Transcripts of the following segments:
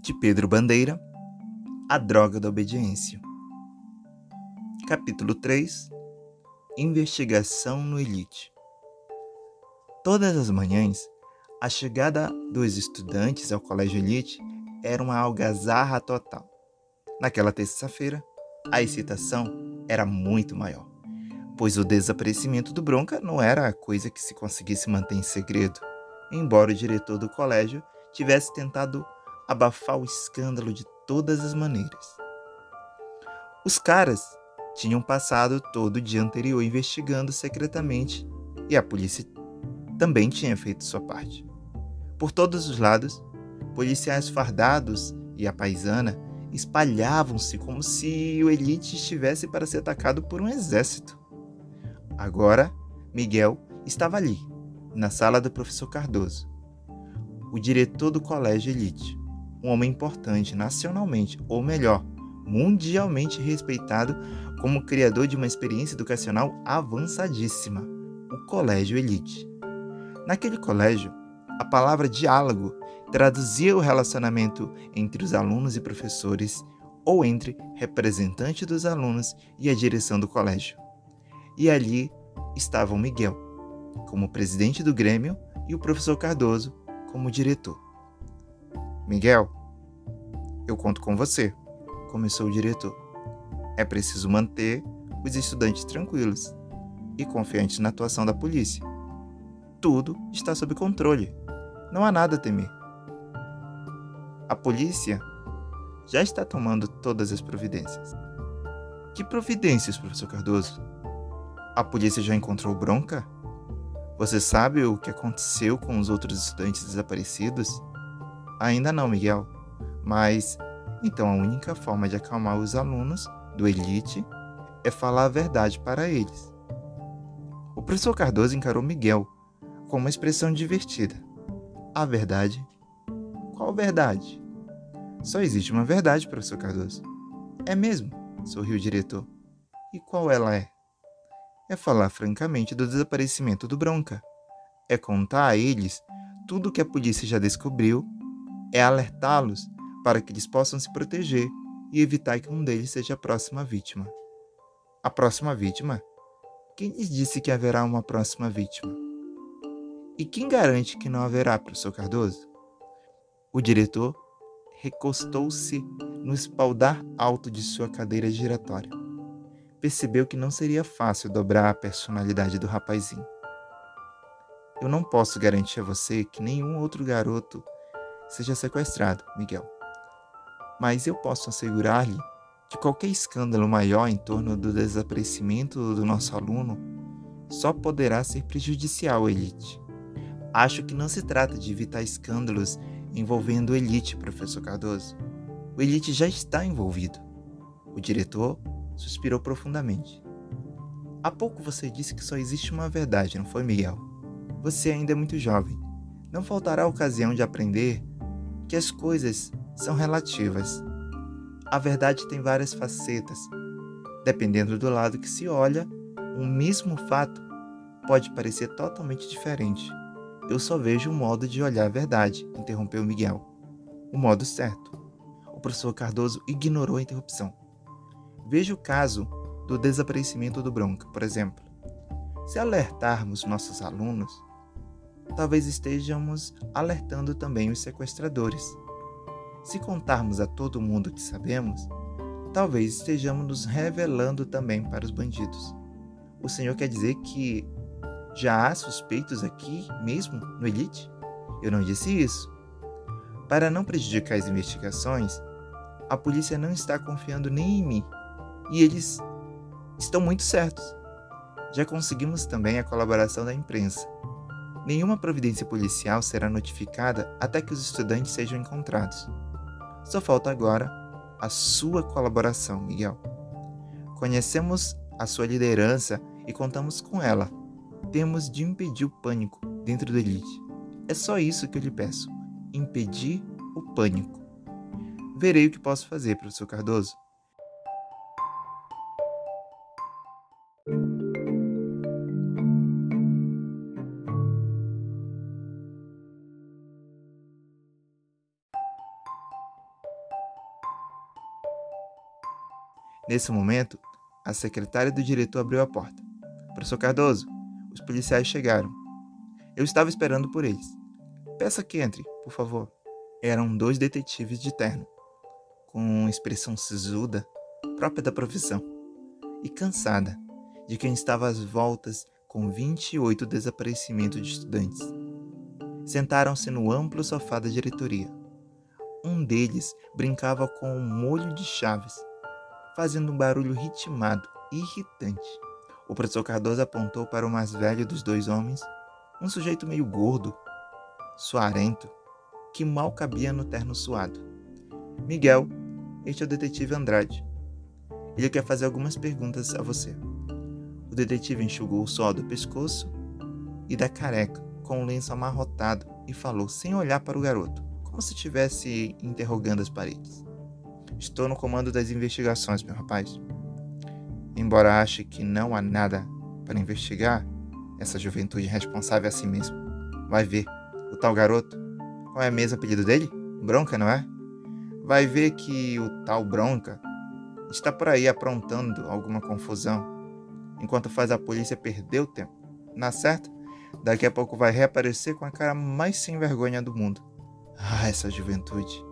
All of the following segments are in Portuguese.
de Pedro Bandeira, A Droga da Obediência. Capítulo 3 Investigação no Elite. Todas as manhãs, a chegada dos estudantes ao Colégio Elite era uma algazarra total. Naquela terça-feira, a excitação era muito maior, pois o desaparecimento do Bronca não era a coisa que se conseguisse manter em segredo, embora o diretor do colégio tivesse tentado abafar o escândalo de todas as maneiras. Os caras tinham passado todo o dia anterior investigando secretamente e a polícia também tinha feito sua parte. Por todos os lados, policiais fardados e a paisana espalhavam-se como se o elite estivesse para ser atacado por um exército. Agora, Miguel estava ali, na sala do professor Cardoso, o diretor do colégio Elite, um homem importante nacionalmente, ou melhor, mundialmente respeitado como criador de uma experiência educacional avançadíssima, o Colégio Elite. Naquele colégio, a palavra diálogo traduzia o relacionamento entre os alunos e professores ou entre representante dos alunos e a direção do colégio. E ali estavam Miguel, como presidente do Grêmio, e o professor Cardoso, como diretor. Miguel, eu conto com você, começou o diretor. É preciso manter os estudantes tranquilos e confiantes na atuação da polícia. Tudo está sob controle. Não há nada a temer. A polícia já está tomando todas as providências. Que providências, professor Cardoso? A polícia já encontrou Bronca? Você sabe o que aconteceu com os outros estudantes desaparecidos? Ainda não, Miguel. Mas então a única forma de acalmar os alunos do Elite é falar a verdade para eles. O professor Cardoso encarou Miguel com uma expressão divertida. A verdade? Qual verdade? Só existe uma verdade, professor Cardoso. É mesmo? sorriu o diretor. E qual ela é? É falar francamente do desaparecimento do Bronca. É contar a eles tudo o que a polícia já descobriu. É alertá-los para que eles possam se proteger e evitar que um deles seja a próxima vítima. A próxima vítima? Quem lhes disse que haverá uma próxima vítima? E quem garante que não haverá, professor Cardoso? O diretor recostou-se no espaldar alto de sua cadeira giratória. Percebeu que não seria fácil dobrar a personalidade do rapazinho. Eu não posso garantir a você que nenhum outro garoto seja sequestrado, Miguel mas eu posso assegurar-lhe que qualquer escândalo maior em torno do desaparecimento do nosso aluno só poderá ser prejudicial à elite. Acho que não se trata de evitar escândalos envolvendo elite, professor Cardoso. O elite já está envolvido. O diretor suspirou profundamente. Há pouco você disse que só existe uma verdade, não foi, Miguel? Você ainda é muito jovem. Não faltará ocasião de aprender que as coisas são relativas. A verdade tem várias facetas. Dependendo do lado que se olha, um mesmo fato pode parecer totalmente diferente. Eu só vejo um modo de olhar a verdade, interrompeu Miguel. O modo certo. O professor Cardoso ignorou a interrupção. Veja o caso do desaparecimento do Bronca, por exemplo. Se alertarmos nossos alunos, talvez estejamos alertando também os sequestradores. Se contarmos a todo mundo que sabemos, talvez estejamos nos revelando também para os bandidos. O Senhor quer dizer que já há suspeitos aqui mesmo no Elite? Eu não disse isso. Para não prejudicar as investigações, a polícia não está confiando nem em mim. E eles estão muito certos. Já conseguimos também a colaboração da imprensa. Nenhuma providência policial será notificada até que os estudantes sejam encontrados. Só falta agora a sua colaboração, Miguel. Conhecemos a sua liderança e contamos com ela. Temos de impedir o pânico dentro do Elite. É só isso que eu lhe peço: impedir o pânico. Verei o que posso fazer, professor Cardoso. Nesse momento, a secretária do diretor abriu a porta. Professor Cardoso, os policiais chegaram. Eu estava esperando por eles. Peça que entre, por favor. Eram dois detetives de terno, com expressão sisuda, própria da profissão, e cansada, de quem estava às voltas com 28 desaparecimentos de estudantes. Sentaram-se no amplo sofá da diretoria. Um deles brincava com um molho de chaves, fazendo um barulho ritmado e irritante. O professor Cardoso apontou para o mais velho dos dois homens, um sujeito meio gordo, suarento, que mal cabia no terno suado. Miguel, este é o detetive Andrade. Ele quer fazer algumas perguntas a você. O detetive enxugou o suor do pescoço e da careca com o lenço amarrotado e falou sem olhar para o garoto, como se estivesse interrogando as paredes. Estou no comando das investigações, meu rapaz. Embora ache que não há nada para investigar, essa juventude responsável é assim mesmo. Vai ver, o tal garoto, qual é mesmo apelido dele? Bronca, não é? Vai ver que o tal Bronca está por aí aprontando alguma confusão, enquanto faz a polícia perder o tempo. Na certa, daqui a pouco vai reaparecer com a cara mais sem vergonha do mundo. Ah, essa juventude.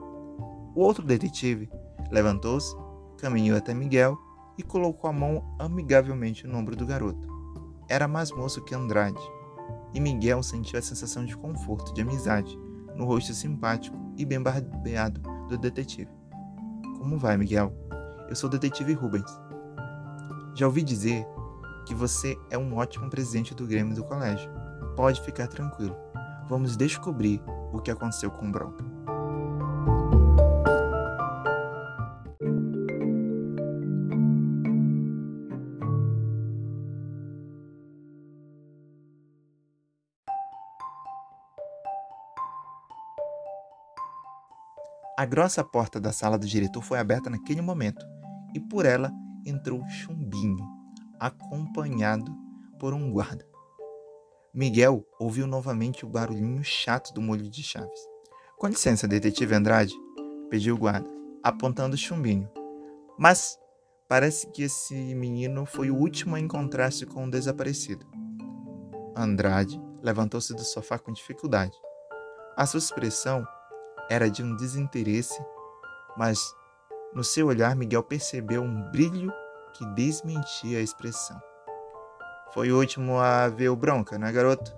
O outro detetive levantou-se, caminhou até Miguel e colocou a mão amigavelmente no ombro do garoto. Era mais moço que Andrade, e Miguel sentiu a sensação de conforto, de amizade, no rosto simpático e bem barbeado do detetive. Como vai, Miguel? Eu sou o detetive Rubens. Já ouvi dizer que você é um ótimo presidente do Grêmio do colégio. Pode ficar tranquilo. Vamos descobrir o que aconteceu com o Bronco. A grossa porta da sala do diretor foi aberta naquele momento e por ela entrou Chumbinho, acompanhado por um guarda. Miguel ouviu novamente o barulhinho chato do molho de chaves. Com licença, detetive Andrade, pediu o guarda, apontando Chumbinho. Mas parece que esse menino foi o último a encontrar-se com o desaparecido. Andrade levantou-se do sofá com dificuldade. A sua expressão era de um desinteresse, mas no seu olhar, Miguel percebeu um brilho que desmentia a expressão. Foi o último a ver o Bronca, não é, garoto?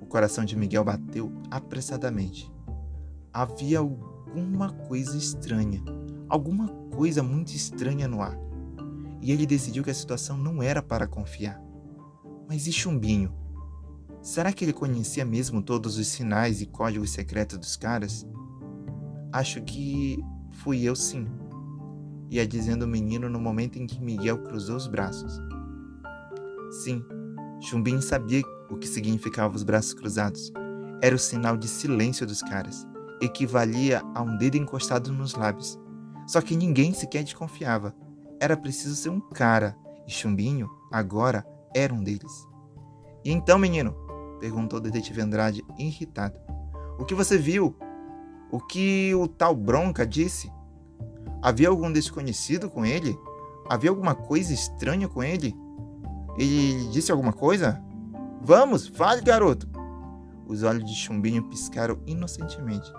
O coração de Miguel bateu apressadamente. Havia alguma coisa estranha, alguma coisa muito estranha no ar. E ele decidiu que a situação não era para confiar. Mas e Chumbinho? Será que ele conhecia mesmo todos os sinais e códigos secretos dos caras? Acho que Fui eu sim, ia dizendo o menino no momento em que Miguel cruzou os braços. Sim, Chumbim sabia o que significavam os braços cruzados. Era o sinal de silêncio dos caras, equivalia a um dedo encostado nos lábios. Só que ninguém sequer desconfiava. Era preciso ser um cara, e Chumbinho, agora, era um deles. E então, menino? Perguntou o detetive Andrade, irritado. O que você viu? O que o tal Bronca disse? Havia algum desconhecido com ele? Havia alguma coisa estranha com ele? Ele disse alguma coisa? Vamos, fale, garoto! Os olhos de Chumbinho piscaram inocentemente.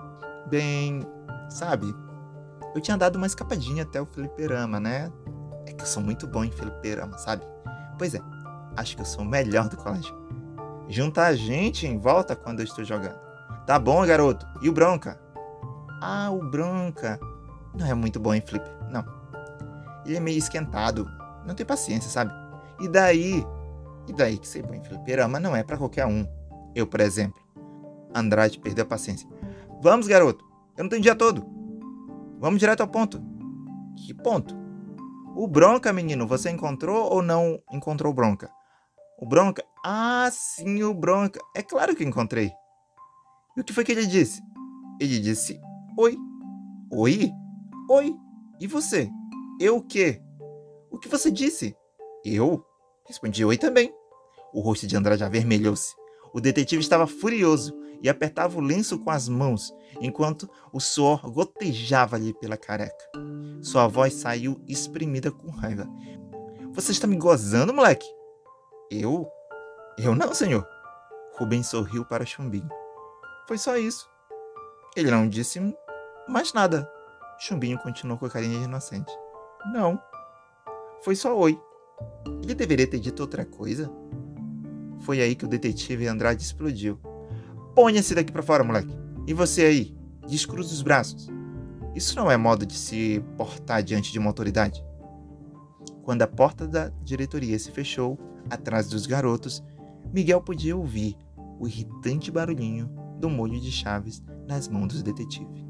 Bem, sabe, eu tinha dado uma escapadinha até o fliperama, né? É que eu sou muito bom em fliperama, sabe? Pois é, acho que eu sou o melhor do colégio. Junta a gente em volta quando eu estou jogando. Tá bom, garoto? E o Bronca? Ah, o Bronca. Não é muito bom em flip, não. Ele é meio esquentado. Não tem paciência, sabe? E daí? E daí que ser bom em fliperama não é para qualquer um. Eu, por exemplo. Andrade perdeu a paciência. Vamos, garoto. Eu não tenho dia todo. Vamos direto ao ponto. Que ponto? O Bronca, menino, você encontrou ou não encontrou o Bronca? O Bronca? Ah, sim, o Bronca. É claro que encontrei. E o que foi que ele disse? Ele disse Oi. Oi? Oi. E você? Eu o quê? O que você disse? Eu? Respondi oi também. O rosto de Andrade avermelhou-se. O detetive estava furioso e apertava o lenço com as mãos, enquanto o suor gotejava-lhe pela careca. Sua voz saiu exprimida com raiva. Você está me gozando, moleque? Eu? Eu não, senhor. Rubens sorriu para Chumbinho. Foi só isso. Ele não disse mais nada. Chumbinho continuou com a carinha de inocente. Não. Foi só oi. Ele deveria ter dito outra coisa. Foi aí que o detetive Andrade explodiu. Ponha-se daqui para fora, moleque. E você aí? Descruza os braços. Isso não é modo de se portar diante de uma autoridade. Quando a porta da diretoria se fechou, atrás dos garotos, Miguel podia ouvir o irritante barulhinho do molho de chaves nas mãos do detetive.